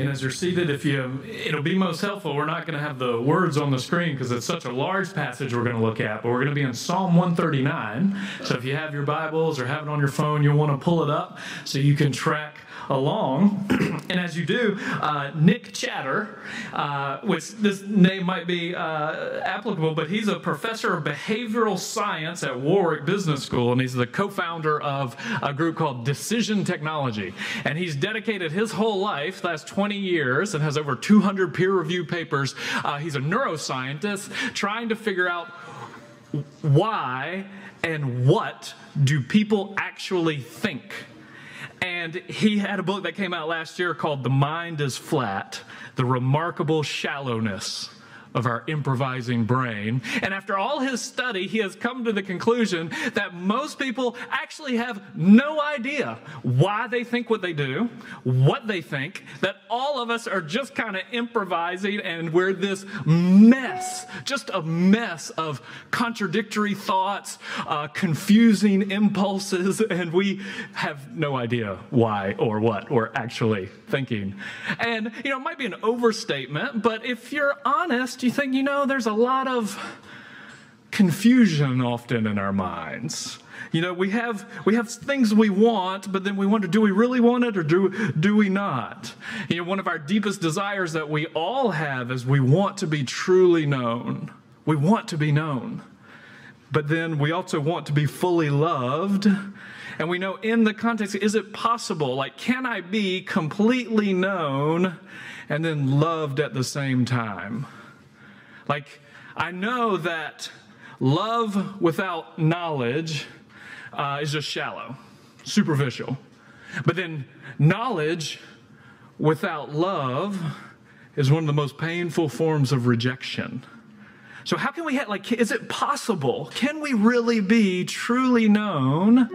And as you're seated, if you, it'll be most helpful. We're not going to have the words on the screen because it's such a large passage we're going to look at, but we're going to be in Psalm 139. So if you have your Bibles or have it on your phone, you'll want to pull it up so you can track along. and as you do, uh, Nick Chater, uh, which this name might be uh, applicable, but he's a professor of behavioral science at Warwick Business School, and he's the co founder of a group called Decision Technology. And he's dedicated his whole life, last 20 years, and has over 200 peer reviewed papers. Uh, he's a neuroscientist trying to figure out why and what do people actually think and he had a book that came out last year called The Mind is Flat The Remarkable Shallowness of our improvising brain. And after all his study, he has come to the conclusion that most people actually have no idea why they think what they do, what they think, that all of us are just kind of improvising and we're this mess, just a mess of contradictory thoughts, uh, confusing impulses, and we have no idea why or what we're actually thinking. And, you know, it might be an overstatement, but if you're honest, you think, you know, there's a lot of confusion often in our minds. You know, we have we have things we want, but then we wonder, do we really want it or do do we not? You know, one of our deepest desires that we all have is we want to be truly known. We want to be known. But then we also want to be fully loved. And we know in the context, is it possible? Like, can I be completely known and then loved at the same time? Like, I know that love without knowledge uh, is just shallow, superficial. But then knowledge without love is one of the most painful forms of rejection. So, how can we, have, like, is it possible? Can we really be truly known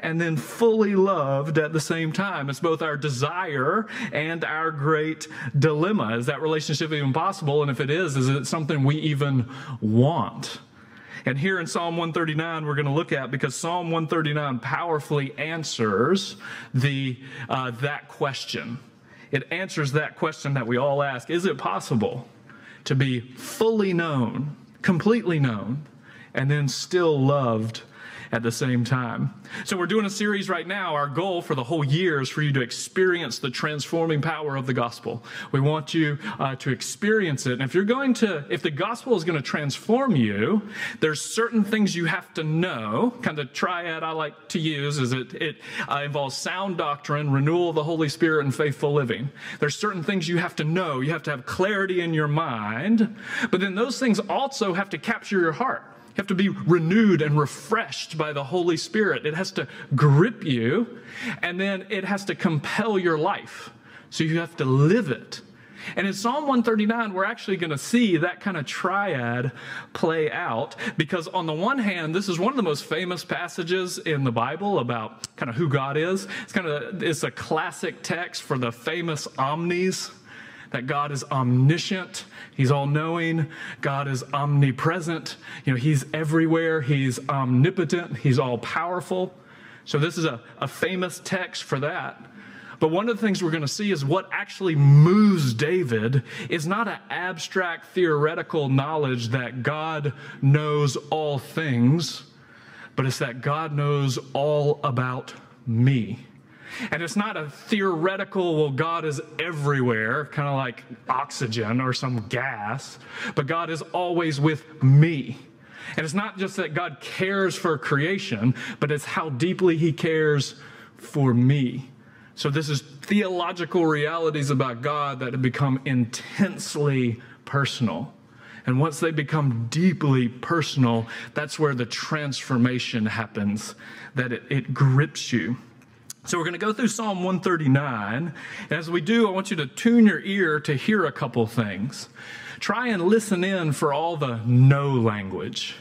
and then fully loved at the same time. It's both our desire and our great dilemma. Is that relationship even possible? And if it is, is it something we even want? And here in Psalm 139, we're going to look at because Psalm 139 powerfully answers the, uh, that question. It answers that question that we all ask Is it possible to be fully known, completely known, and then still loved at the same time. So, we're doing a series right now. Our goal for the whole year is for you to experience the transforming power of the gospel. We want you uh, to experience it. And if you're going to, if the gospel is going to transform you, there's certain things you have to know. Kind of triad I like to use is it, it uh, involves sound doctrine, renewal of the Holy Spirit, and faithful living. There's certain things you have to know. You have to have clarity in your mind. But then those things also have to capture your heart. You have to be renewed and refreshed by the Holy Spirit. It has to grip you, and then it has to compel your life. So you have to live it. And in Psalm 139, we're actually going to see that kind of triad play out because, on the one hand, this is one of the most famous passages in the Bible about kind of who God is. It's kind of it's a classic text for the famous omnis that God is omniscient, He's all knowing, God is omnipresent, you know, He's everywhere, He's omnipotent, He's all powerful. So, this is a, a famous text for that. But one of the things we're going to see is what actually moves David is not an abstract theoretical knowledge that God knows all things, but it's that God knows all about me. And it's not a theoretical, well, God is everywhere, kind of like oxygen or some gas, but God is always with me. And it's not just that God cares for creation, but it's how deeply He cares for me. So, this is theological realities about God that have become intensely personal. And once they become deeply personal, that's where the transformation happens, that it, it grips you. So we're going to go through Psalm 139. And as we do, I want you to tune your ear to hear a couple things. Try and listen in for all the know language.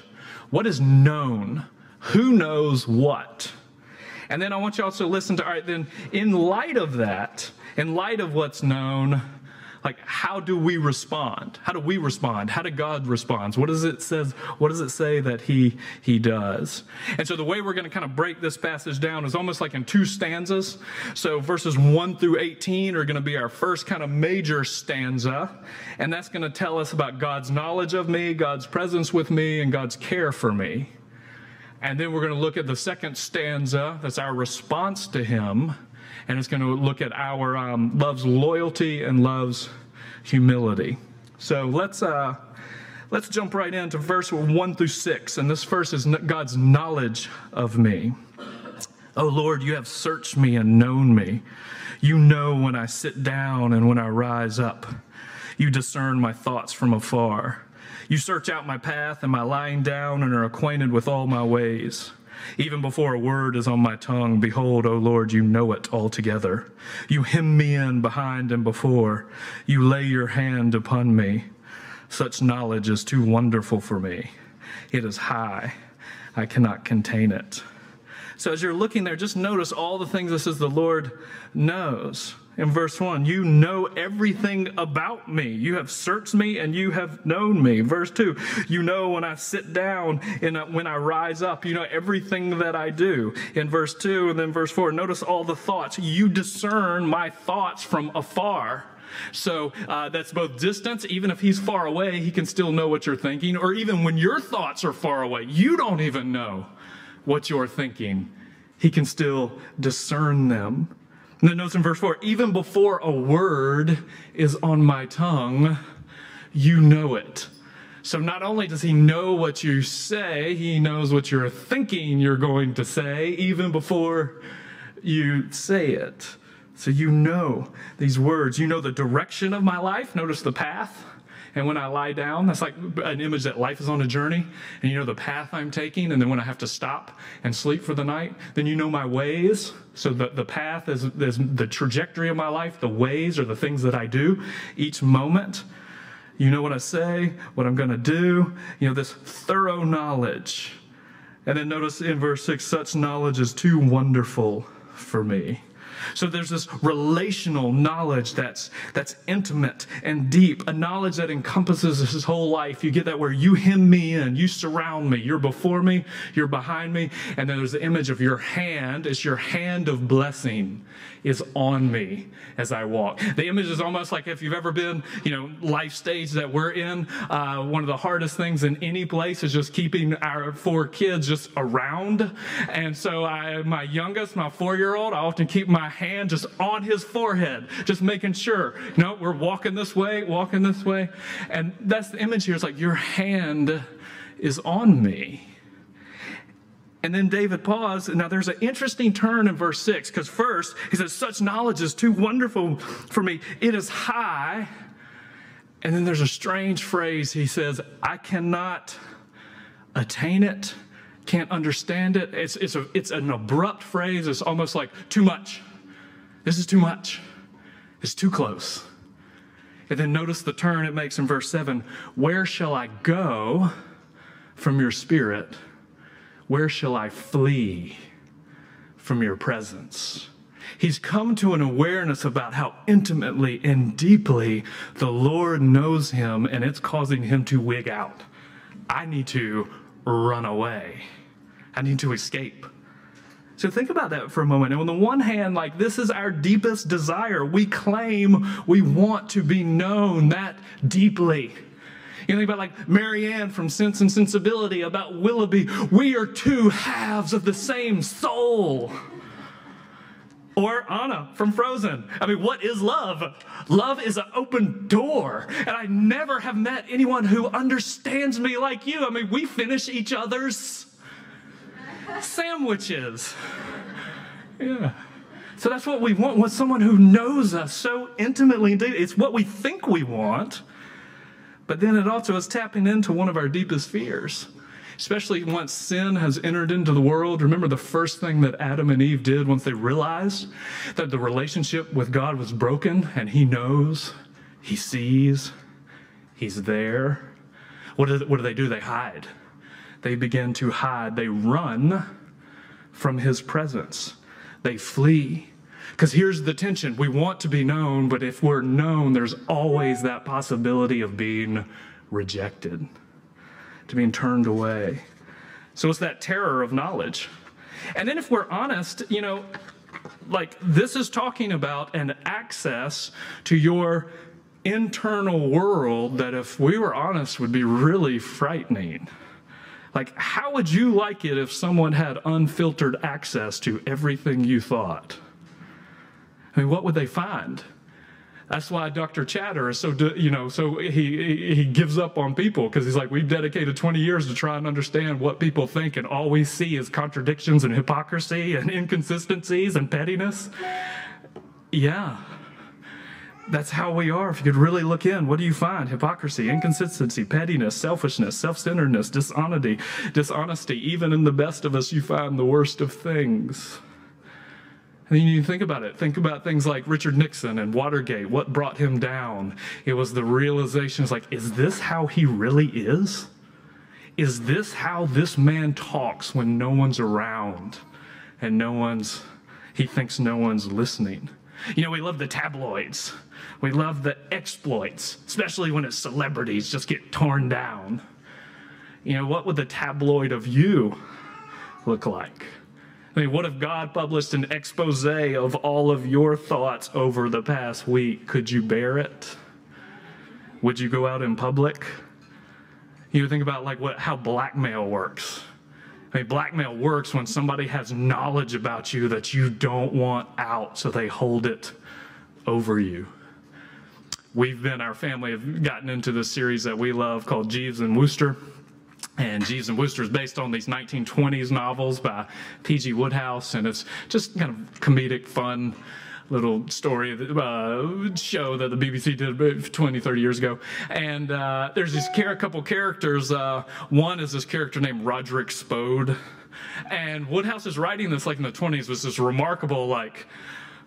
What is known? Who knows what? And then I want you also to listen to, all right, then in light of that, in light of what's known, like how do we respond? How do we respond? How do God respond? What does it says? What does it say that he he does? And so the way we're going to kind of break this passage down is almost like in two stanzas. So verses 1 through 18 are going to be our first kind of major stanza, and that's going to tell us about God's knowledge of me, God's presence with me, and God's care for me. And then we're going to look at the second stanza, that's our response to him. And it's going to look at our um, love's loyalty and love's humility. So let's, uh, let's jump right into verse 1 through 6. And this verse is God's knowledge of me. Oh Lord, you have searched me and known me. You know when I sit down and when I rise up. You discern my thoughts from afar. You search out my path and my lying down and are acquainted with all my ways. Even before a word is on my tongue, behold, O Lord, you know it altogether. You hem me in behind and before. You lay your hand upon me. Such knowledge is too wonderful for me. It is high. I cannot contain it. So as you're looking there, just notice all the things this is the Lord knows in verse 1 you know everything about me you have searched me and you have known me verse 2 you know when i sit down and when i rise up you know everything that i do in verse 2 and then verse 4 notice all the thoughts you discern my thoughts from afar so uh, that's both distance. Even if he's far away, he can still know what you're thinking. Or even when your thoughts are far away, you don't even know what you're thinking. He can still discern them. And then notes in verse 4 even before a word is on my tongue, you know it. So not only does he know what you say, he knows what you're thinking you're going to say, even before you say it. So you know these words. You know the direction of my life. Notice the path. And when I lie down, that's like an image that life is on a journey, and you know the path I'm taking, and then when I have to stop and sleep for the night, then you know my ways. So the, the path is, is the trajectory of my life, the ways are the things that I do each moment. You know what I say, what I'm going to do, you know, this thorough knowledge. And then notice in verse 6 such knowledge is too wonderful for me. So there's this relational knowledge that's that's intimate and deep, a knowledge that encompasses his whole life. You get that where you hem me in, you surround me, you're before me, you're behind me, and then there's the image of your hand. It's your hand of blessing is on me as I walk. The image is almost like if you've ever been, you know, life stage that we're in. Uh, one of the hardest things in any place is just keeping our four kids just around. And so I, my youngest, my four-year-old, I often keep my hand just on his forehead, just making sure, you know, we're walking this way, walking this way. And that's the image here. It's like your hand is on me. And then David paused. Now, there's an interesting turn in verse 6 because first he says, Such knowledge is too wonderful for me. It is high. And then there's a strange phrase. He says, I cannot attain it, can't understand it. It's, it's, a, it's an abrupt phrase. It's almost like too much. This is too much. It's too close. And then notice the turn it makes in verse 7 Where shall I go from your spirit? Where shall I flee from your presence? He's come to an awareness about how intimately and deeply the Lord knows him, and it's causing him to wig out. I need to run away. I need to escape. So think about that for a moment. And on the one hand, like this is our deepest desire. We claim we want to be known that deeply. You think about like Marianne from Sense and Sensibility, about Willoughby. We are two halves of the same soul. Or Anna from Frozen. I mean, what is love? Love is an open door. And I never have met anyone who understands me like you. I mean, we finish each other's sandwiches. Yeah. So that's what we want with someone who knows us so intimately. Indeed, It's what we think we want. But then it also is tapping into one of our deepest fears, especially once sin has entered into the world. Remember the first thing that Adam and Eve did once they realized that the relationship with God was broken and He knows, He sees, He's there. What do, what do they do? They hide. They begin to hide. They run from His presence. They flee. Because here's the tension we want to be known, but if we're known, there's always that possibility of being rejected, to being turned away. So it's that terror of knowledge. And then if we're honest, you know, like this is talking about an access to your internal world that, if we were honest, would be really frightening. Like, how would you like it if someone had unfiltered access to everything you thought? I mean, what would they find? That's why Dr. Chater is so, you know, so he he gives up on people because he's like, we've dedicated 20 years to try and understand what people think, and all we see is contradictions and hypocrisy and inconsistencies and pettiness. Yeah, that's how we are. If you could really look in, what do you find? Hypocrisy, inconsistency, pettiness, selfishness, self-centeredness, dishonesty, dishonesty. Even in the best of us, you find the worst of things. And you think about it. Think about things like Richard Nixon and Watergate. What brought him down? It was the realization it's like, is this how he really is? Is this how this man talks when no one's around and no one's, he thinks no one's listening? You know, we love the tabloids. We love the exploits, especially when it's celebrities just get torn down. You know, what would the tabloid of you look like? I mean, what if God published an expose of all of your thoughts over the past week? Could you bear it? Would you go out in public? You think about like what how blackmail works. I mean, blackmail works when somebody has knowledge about you that you don't want out, so they hold it over you. We've been, our family have gotten into this series that we love called Jeeves and Wooster. And Jeeves and Wooster is based on these 1920s novels by P.G. Wodehouse, and it's just kind of comedic, fun little story uh, show that the BBC did 20, 30 years ago. And uh, there's this a couple characters. Uh, one is this character named Roderick Spode. And Wodehouse is writing this like in the 20s was this remarkable like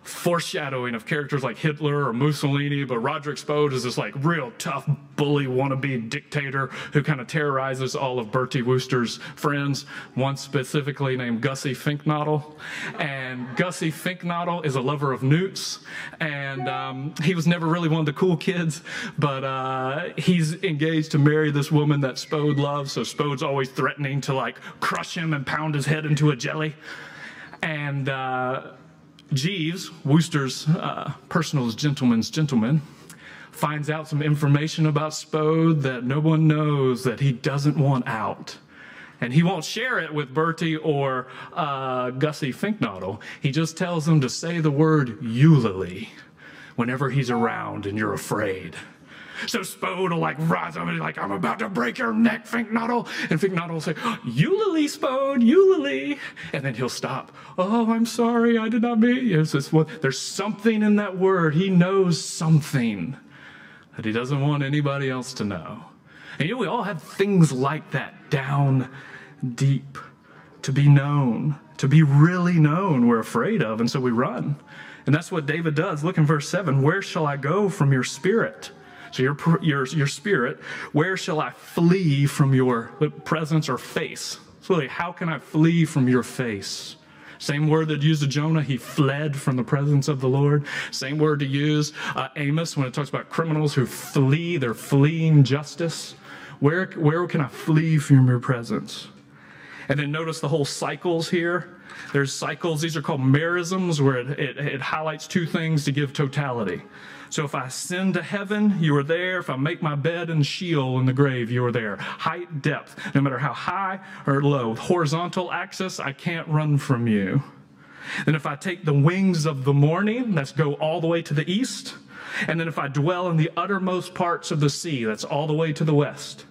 foreshadowing of characters like Hitler or Mussolini, but Roderick Spode is this like real tough bully wannabe dictator who kind of terrorizes all of Bertie Wooster's friends, one specifically named Gussie Fink-Nottle. And Gussie Fink-Nottle is a lover of newts, and um, he was never really one of the cool kids, but uh, he's engaged to marry this woman that Spode loves, so Spode's always threatening to like crush him and pound his head into a jelly. And uh, Jeeves, Wooster's uh, personal gentleman's gentleman, finds out some information about Spode that no one knows that he doesn't want out. And he won't share it with Bertie or uh, Gussie Fink-Nottle. He just tells them to say the word Eulalie whenever he's around and you're afraid. So Spode will like rise up and be like, I'm about to break your neck, Fink-Nottle. And Fink-Nottle will say, Eulalie, Spode, Eulalie. And then he'll stop. Oh, I'm sorry, I did not mean. It's there's something in that word. He knows something that he doesn't want anybody else to know. And you know, we all have things like that down deep to be known, to be really known, we're afraid of, and so we run. And that's what David does. Look in verse 7 Where shall I go from your spirit? So your, your, your spirit, where shall I flee from your presence or face? So really, how can I flee from your face? Same word that used to Jonah, he fled from the presence of the Lord. Same word to use uh, Amos when it talks about criminals who flee, they're fleeing justice. Where, where can I flee from your presence? And then notice the whole cycles here. There's cycles, these are called merisms, where it, it, it highlights two things to give totality. So if I ascend to heaven, you are there. If I make my bed in Sheol in the grave, you are there. Height, depth, no matter how high or low. Horizontal axis, I can't run from you. Then if I take the wings of the morning, let's go all the way to the east. And then if I dwell in the uttermost parts of the sea, that's all the way to the west.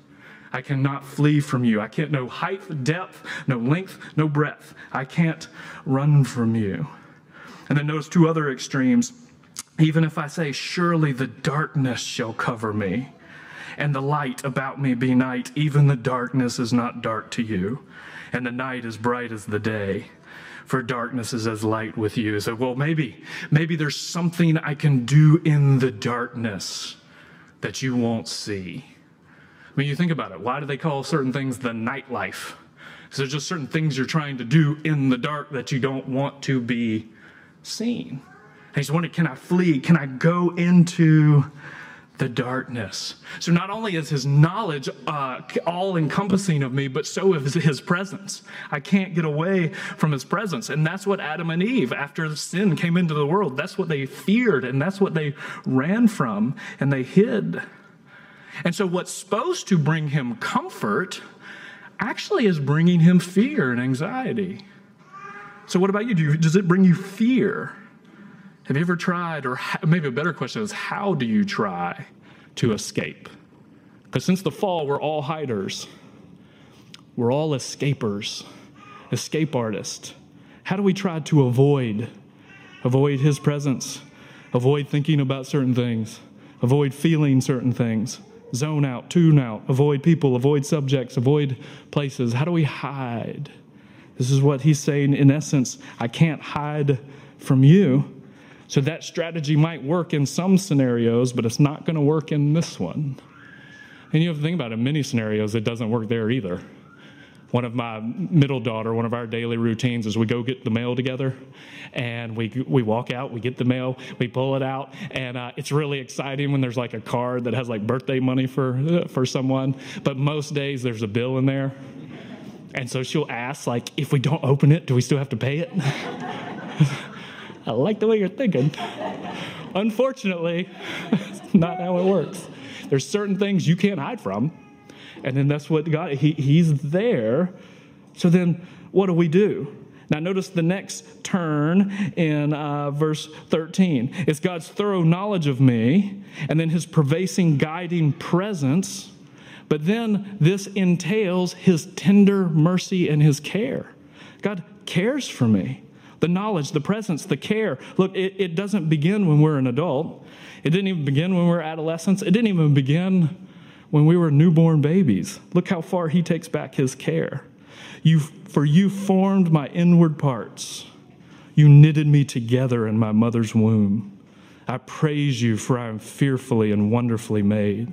I cannot flee from you. I can't no height, depth, no length, no breadth. I can't run from you. And then notice two other extremes. Even if I say, Surely the darkness shall cover me, and the light about me be night, even the darkness is not dark to you, and the night is bright as the day. For darkness is as light with you. So, well, maybe, maybe there's something I can do in the darkness that you won't see. I mean, you think about it. Why do they call certain things the nightlife? Because there's just certain things you're trying to do in the dark that you don't want to be seen. He's wondering, can I flee? Can I go into the darkness? So not only is his knowledge uh, all encompassing of me, but so is his presence. I can't get away from his presence. And that's what Adam and Eve, after sin came into the world, that's what they feared and that's what they ran from and they hid. And so what's supposed to bring him comfort actually is bringing him fear and anxiety. So, what about you? Do you does it bring you fear? Have you ever tried, or maybe a better question is, how do you try to escape? Because since the fall, we're all hiders, we're all escapers, escape artists. How do we try to avoid, avoid his presence, avoid thinking about certain things, avoid feeling certain things? zone out, tune out, avoid people, avoid subjects, avoid places. How do we hide? This is what he's saying in essence I can't hide from you. So that strategy might work in some scenarios, but it's not going to work in this one. And you have to think about it, in many scenarios, it doesn't work there either one of my middle daughter, one of our daily routines is we go get the mail together, and we we walk out, we get the mail, we pull it out, and uh, it's really exciting when there's like a card that has like birthday money for for someone. But most days there's a bill in there, and so she'll ask like, if we don't open it, do we still have to pay it? I like the way you're thinking. Unfortunately, it's not how it works. There's certain things you can't hide from and then that's what God, he, He's there. So then what do we do? Now, notice the next turn in uh, verse 13. It's God's thorough knowledge of me, and then his pervasive guiding presence. But then this entails his tender mercy and his care. God cares for me. The knowledge, the presence, the care. Look, it, it doesn't begin when we're an adult. It didn't even begin when we're adolescents. It didn't even begin when we were newborn babies. Look how far he takes back his care. You, for you formed my inward parts. You knitted me together in my mother's womb. I praise you, for I am fearfully and wonderfully made.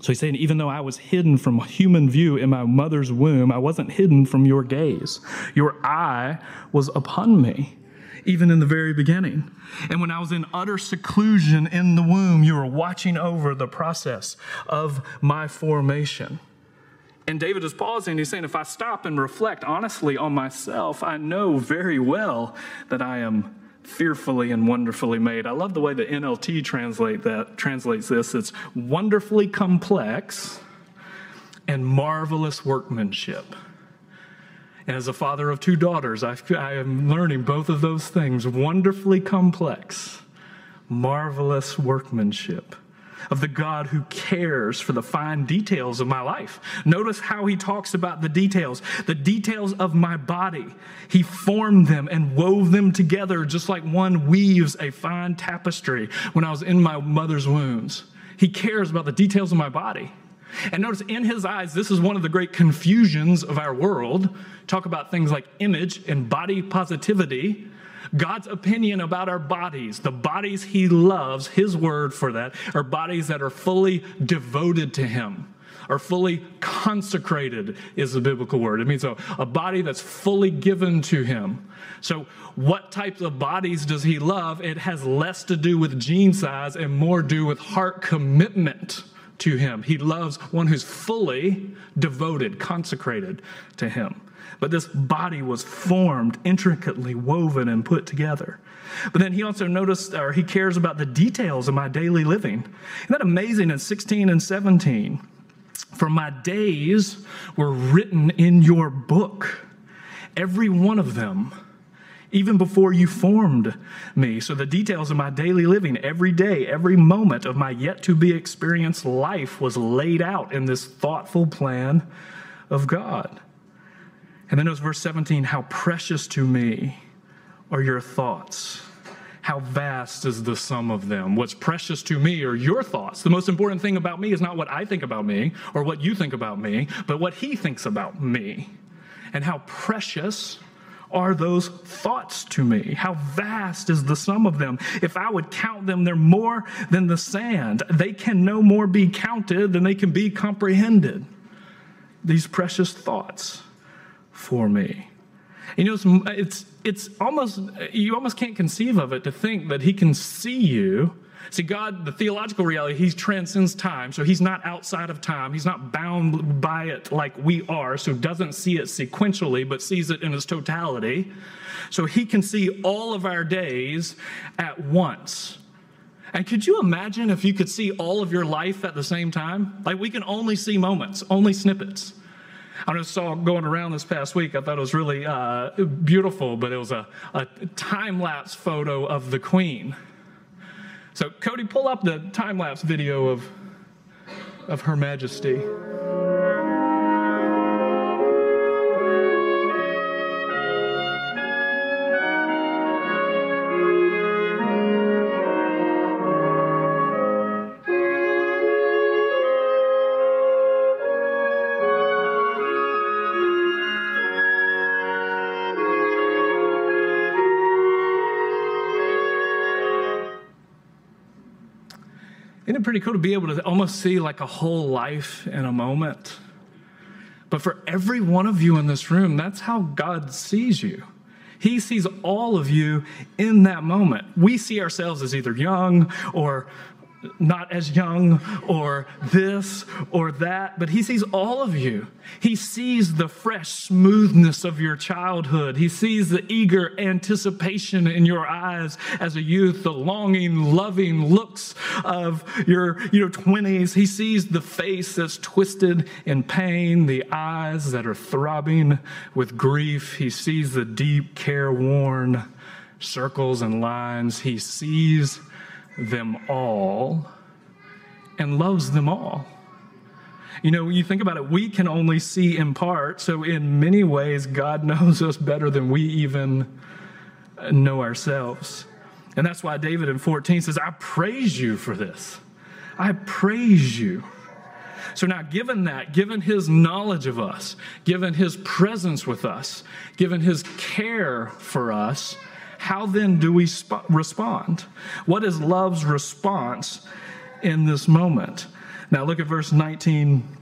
So he's saying, even though I was hidden from human view in my mother's womb, I wasn't hidden from your gaze. Your eye was upon me, even in the very beginning. And when I was in utter seclusion in the womb, you were watching over the process of my formation. And David is pausing. He's saying, if I stop and reflect honestly on myself, I know very well that I am fearfully and wonderfully made. I love the way the NLT translate that translates this. It's wonderfully complex and marvelous workmanship. And as a father of two daughters, I, I am learning both of those things wonderfully complex, marvelous workmanship of the God who cares for the fine details of my life. Notice how he talks about the details, the details of my body. He formed them and wove them together just like one weaves a fine tapestry when I was in my mother's wombs. He cares about the details of my body. And notice in his eyes, this is one of the great confusions of our world. Talk about things like image and body positivity. God's opinion about our bodies, the bodies He loves, His word for that, are bodies that are fully devoted to Him or fully consecrated is the biblical word. It means a, a body that's fully given to him. So, what types of bodies does he love? It has less to do with jean size and more do with heart commitment to him. He loves one who's fully devoted, consecrated to him. But this body was formed, intricately woven, and put together. But then he also noticed, or he cares about the details of my daily living. Isn't that amazing in 16 and 17? For my days were written in your book, every one of them, even before you formed me. So the details of my daily living, every day, every moment of my yet to be experienced life was laid out in this thoughtful plan of God. And then it was verse 17 how precious to me are your thoughts. how vast is the sum of them? What's precious to me are your thoughts. The most important thing about me is not what I think about me or what you think about me, but what he thinks about me. And how precious are those thoughts to me? How vast is the sum of them? If I would count them, they're more than the sand. They can no more be counted than they can be comprehended. These precious thoughts for me. You know, it's, it's, almost, you almost can't conceive of it to think that He can see you See, God, the theological reality, He transcends time, so He's not outside of time. He's not bound by it like we are, so doesn't see it sequentially, but sees it in its totality. So He can see all of our days at once. And could you imagine if you could see all of your life at the same time? Like we can only see moments, only snippets. I just saw going around this past week. I thought it was really uh, beautiful, but it was a, a time lapse photo of the Queen. So, Cody, pull up the time lapse video of, of Her Majesty. Pretty cool to be able to almost see like a whole life in a moment? But for every one of you in this room, that's how God sees you. He sees all of you in that moment. We see ourselves as either young or not as young or this or that, but he sees all of you. He sees the fresh smoothness of your childhood. He sees the eager anticipation in your eyes as a youth, the longing, loving looks of your, your 20s. He sees the face that's twisted in pain, the eyes that are throbbing with grief. He sees the deep, careworn circles and lines. He sees them all and loves them all. You know, when you think about it, we can only see in part. So, in many ways, God knows us better than we even know ourselves. And that's why David in 14 says, I praise you for this. I praise you. So now, given that, given his knowledge of us, given his presence with us, given his care for us, how then do we sp- respond? What is love's response in this moment? Now look at verse 19.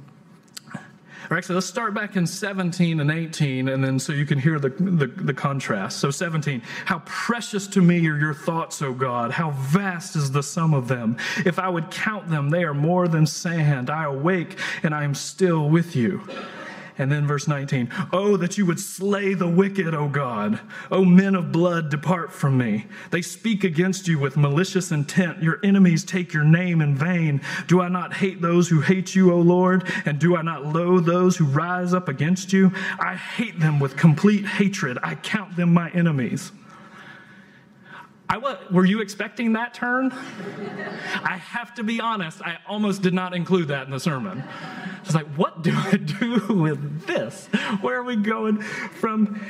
Or actually, let's start back in 17 and 18, and then so you can hear the, the, the, contrast. So, 17, how precious to me are your thoughts, O God. How vast is the sum of them. If I would count them, they are more than sand. I awake and I am still with you. And then verse 19, Oh, that you would slay the wicked, O God. O men of blood, depart from me. They speak against you with malicious intent. Your enemies take your name in vain. Do I not hate those who hate you, O Lord? And do I not loathe those who rise up against you? I hate them with complete hatred. I count them my enemies. I was, were you expecting that turn? I have to be honest, I almost did not include that in the sermon. I was like, what do I do with this? Where are we going from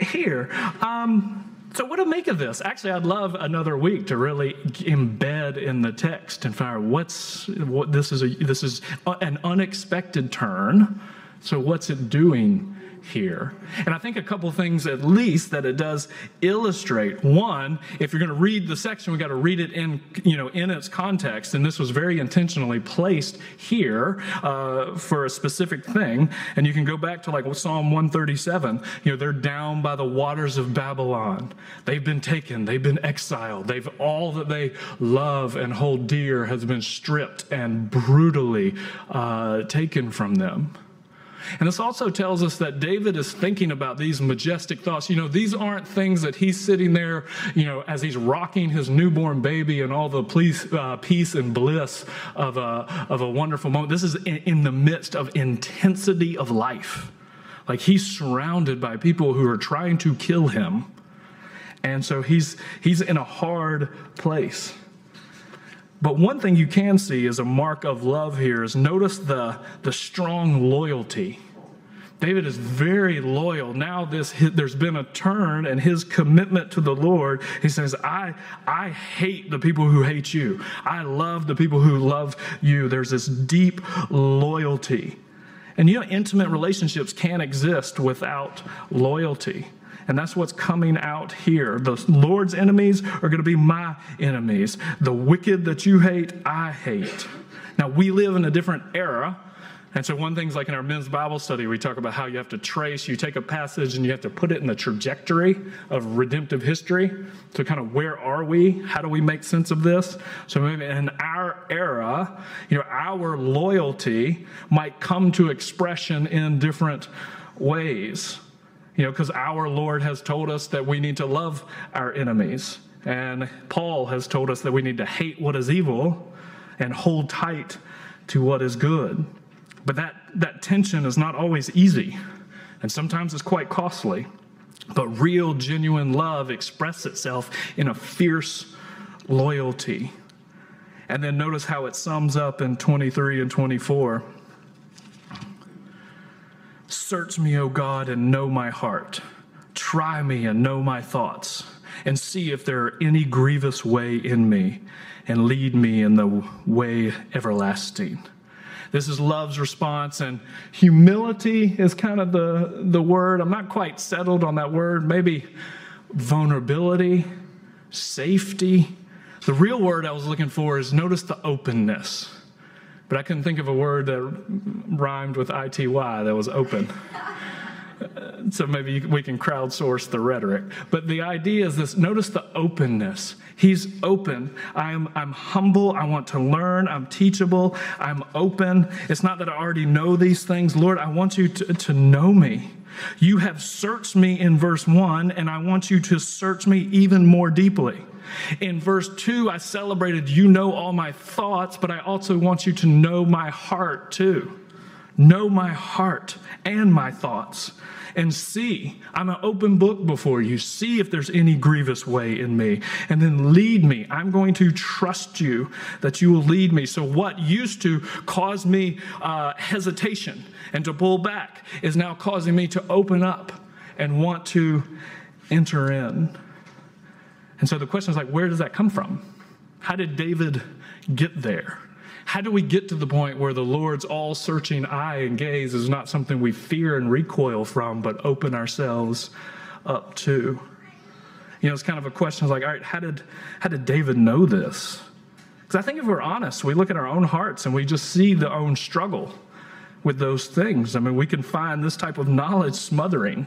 here? Um, so, what to make of this? Actually, I'd love another week to really embed in the text and out what's what this is. A, this is an unexpected turn. So, what's it doing here. And I think a couple things at least that it does illustrate. One, if you're going to read the section, we got to read it in, you know, in its context. And this was very intentionally placed here uh, for a specific thing. And you can go back to like Psalm 137. You know, they're down by the waters of Babylon. They've been taken. They've been exiled. They've all that they love and hold dear has been stripped and brutally uh, taken from them. And this also tells us that David is thinking about these majestic thoughts. You know, these aren't things that he's sitting there, you know, as he's rocking his newborn baby and all the peace, uh, peace and bliss of a, of a wonderful moment. This is in, in the midst of intensity of life. Like he's surrounded by people who are trying to kill him. And so he's, he's in a hard place. But one thing you can see as a mark of love here is notice the, the strong loyalty David is very loyal. Now this there's been a turn and his commitment to the Lord. He says, "I I hate the people who hate you. I love the people who love you." There's this deep loyalty. And you know intimate relationships can't exist without loyalty. And that's what's coming out here. The Lord's enemies are going to be my enemies. The wicked that you hate, I hate. Now, we live in a different era and so, one thing's like in our men's Bible study, we talk about how you have to trace, you take a passage and you have to put it in the trajectory of redemptive history. So, kind of where are we? How do we make sense of this? So, maybe in our era, you know, our loyalty might come to expression in different ways. You know, because our Lord has told us that we need to love our enemies. And Paul has told us that we need to hate what is evil and hold tight to what is good. But that, that tension is not always easy, and sometimes it's quite costly. But real, genuine love expresses itself in a fierce loyalty. And then notice how it sums up in 23 and 24. Search me, O God, and know my heart. Try me and know my thoughts, and see if there are any grievous way in me, and lead me in the way everlasting. This is love's response, and humility is kind of the, the word. I'm not quite settled on that word. Maybe vulnerability, safety. The real word I was looking for is notice the openness. But I couldn't think of a word that rhymed with ITY that was open so maybe we can crowdsource the rhetoric. But the idea is this notice the openness. He's open. I'm, I'm humble. I want to learn. I'm teachable. I'm open. It's not that I already know these things. Lord, I want you to, to know me. You have searched me in verse 1, and I want you to search me even more deeply. In verse 2, I celebrated, you know all my thoughts, but I also want you to know my heart too. Know my heart and my thoughts and see. I'm an open book before you. See if there's any grievous way in me. And then lead me. I'm going to trust you that you will lead me. So, what used to cause me uh, hesitation and to pull back is now causing me to open up and want to enter in. And so the question is like, where does that come from? How did David get there? How do we get to the point where the Lord's all searching eye and gaze is not something we fear and recoil from, but open ourselves up to? You know, it's kind of a question like, all right, how did, how did David know this? Because I think if we're honest, we look at our own hearts and we just see the own struggle with those things. I mean, we can find this type of knowledge smothering.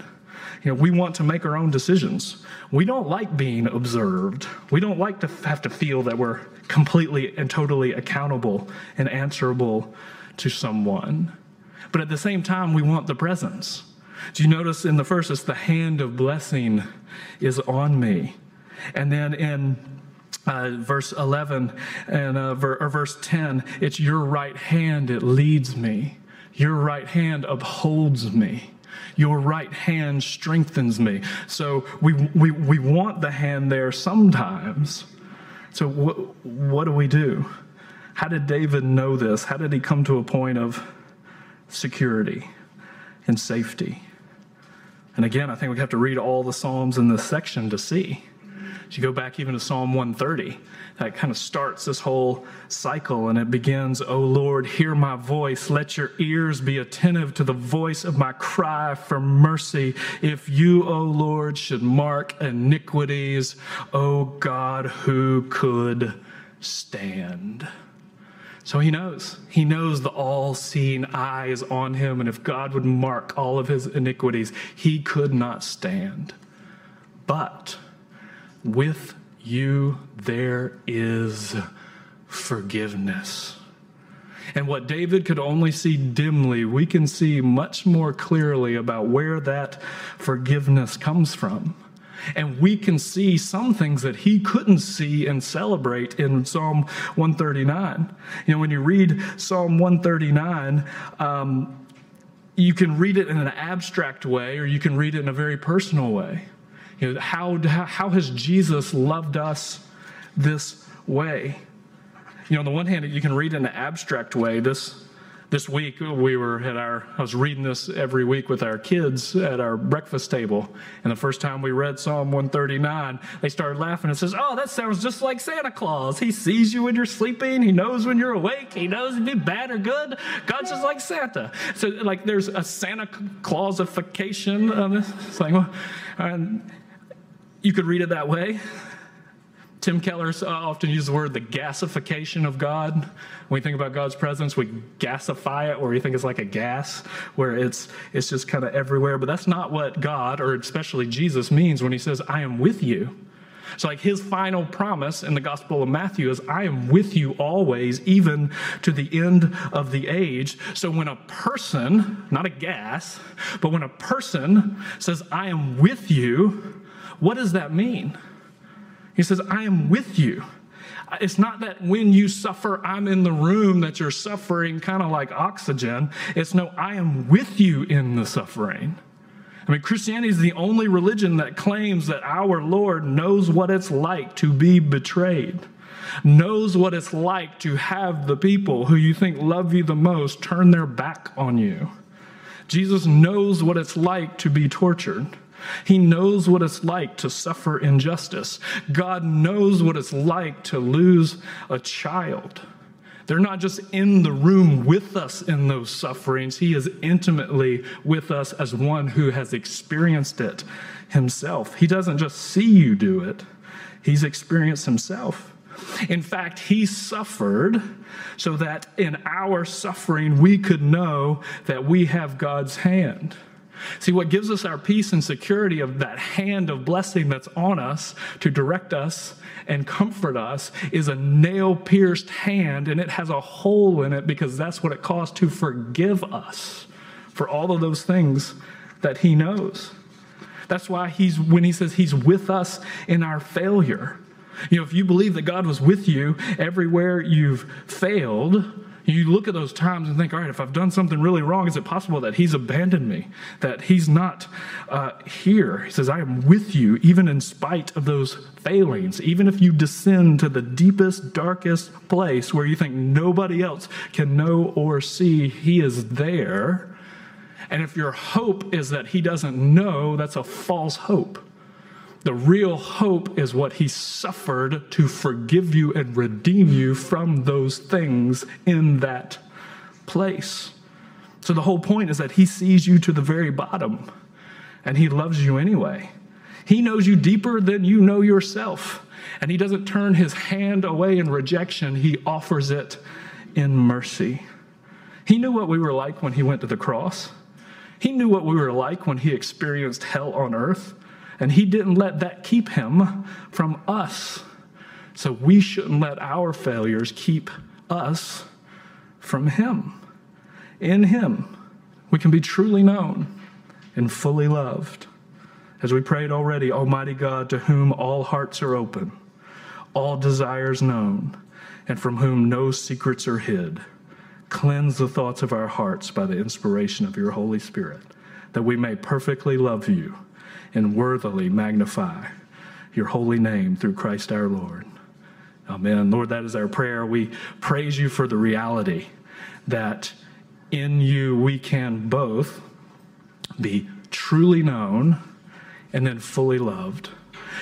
You know, we want to make our own decisions. We don't like being observed. We don't like to have to feel that we're completely and totally accountable and answerable to someone. But at the same time, we want the presence. Do you notice in the first, it's the hand of blessing is on me. And then in uh, verse 11 and uh, ver- or verse 10, it's your right hand, it leads me. Your right hand upholds me. Your right hand strengthens me. So we, we, we want the hand there sometimes. So, what, what do we do? How did David know this? How did he come to a point of security and safety? And again, I think we have to read all the Psalms in this section to see. As you go back even to Psalm 130, that kind of starts this whole cycle and it begins, O Lord, hear my voice. Let your ears be attentive to the voice of my cry for mercy. If you, O Lord, should mark iniquities, O God, who could stand? So he knows. He knows the all seeing eye is on him. And if God would mark all of his iniquities, he could not stand. But with you there is forgiveness. And what David could only see dimly, we can see much more clearly about where that forgiveness comes from. And we can see some things that he couldn't see and celebrate in Psalm 139. You know, when you read Psalm 139, um, you can read it in an abstract way or you can read it in a very personal way. You know, how, how has Jesus loved us this way? You know, on the one hand, you can read in an abstract way this, This week we were at our, I was reading this every week with our kids at our breakfast table. And the first time we read Psalm 139, they started laughing and says, Oh, that sounds just like Santa Claus. He sees you when you're sleeping. He knows when you're awake. He knows if you're bad or good. God's just like Santa. So like there's a Santa Clausification of this. thing. and you could read it that way. Tim Keller often uses the word the gasification of God. When we think about God's presence, we gasify it, or we think it's like a gas, where it's it's just kind of everywhere. But that's not what God, or especially Jesus, means when He says, "I am with you." So, like his final promise in the Gospel of Matthew is, I am with you always, even to the end of the age. So, when a person, not a gas, but when a person says, I am with you, what does that mean? He says, I am with you. It's not that when you suffer, I'm in the room that you're suffering, kind of like oxygen. It's no, I am with you in the suffering. I mean, Christianity is the only religion that claims that our Lord knows what it's like to be betrayed, knows what it's like to have the people who you think love you the most turn their back on you. Jesus knows what it's like to be tortured. He knows what it's like to suffer injustice. God knows what it's like to lose a child. They're not just in the room with us in those sufferings. He is intimately with us as one who has experienced it himself. He doesn't just see you do it, he's experienced himself. In fact, he suffered so that in our suffering we could know that we have God's hand. See, what gives us our peace and security of that hand of blessing that's on us to direct us and comfort us is a nail pierced hand, and it has a hole in it because that's what it costs to forgive us for all of those things that He knows. That's why He's, when He says He's with us in our failure. You know, if you believe that God was with you everywhere you've failed, you look at those times and think, all right, if I've done something really wrong, is it possible that he's abandoned me, that he's not uh, here? He says, I am with you, even in spite of those failings, even if you descend to the deepest, darkest place where you think nobody else can know or see, he is there. And if your hope is that he doesn't know, that's a false hope. The real hope is what he suffered to forgive you and redeem you from those things in that place. So the whole point is that he sees you to the very bottom and he loves you anyway. He knows you deeper than you know yourself. And he doesn't turn his hand away in rejection, he offers it in mercy. He knew what we were like when he went to the cross. He knew what we were like when he experienced hell on earth. And he didn't let that keep him from us. So we shouldn't let our failures keep us from him. In him, we can be truly known and fully loved. As we prayed already, Almighty God, to whom all hearts are open, all desires known, and from whom no secrets are hid, cleanse the thoughts of our hearts by the inspiration of your Holy Spirit, that we may perfectly love you and worthily magnify your holy name through Christ our Lord. Amen. Lord, that is our prayer. We praise you for the reality that in you we can both be truly known and then fully loved.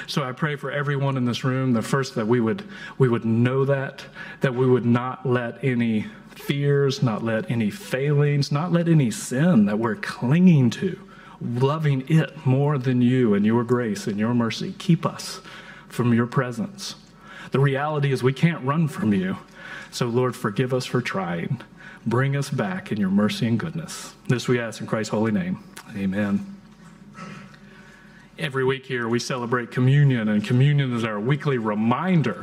So I pray for everyone in this room, the first that we would we would know that, that we would not let any fears, not let any failings, not let any sin that we're clinging to loving it more than you and your grace and your mercy. Keep us from your presence. The reality is we can't run from you. So, Lord, forgive us for trying. Bring us back in your mercy and goodness. This we ask in Christ's holy name. Amen. Every week here, we celebrate communion, and communion is our weekly reminder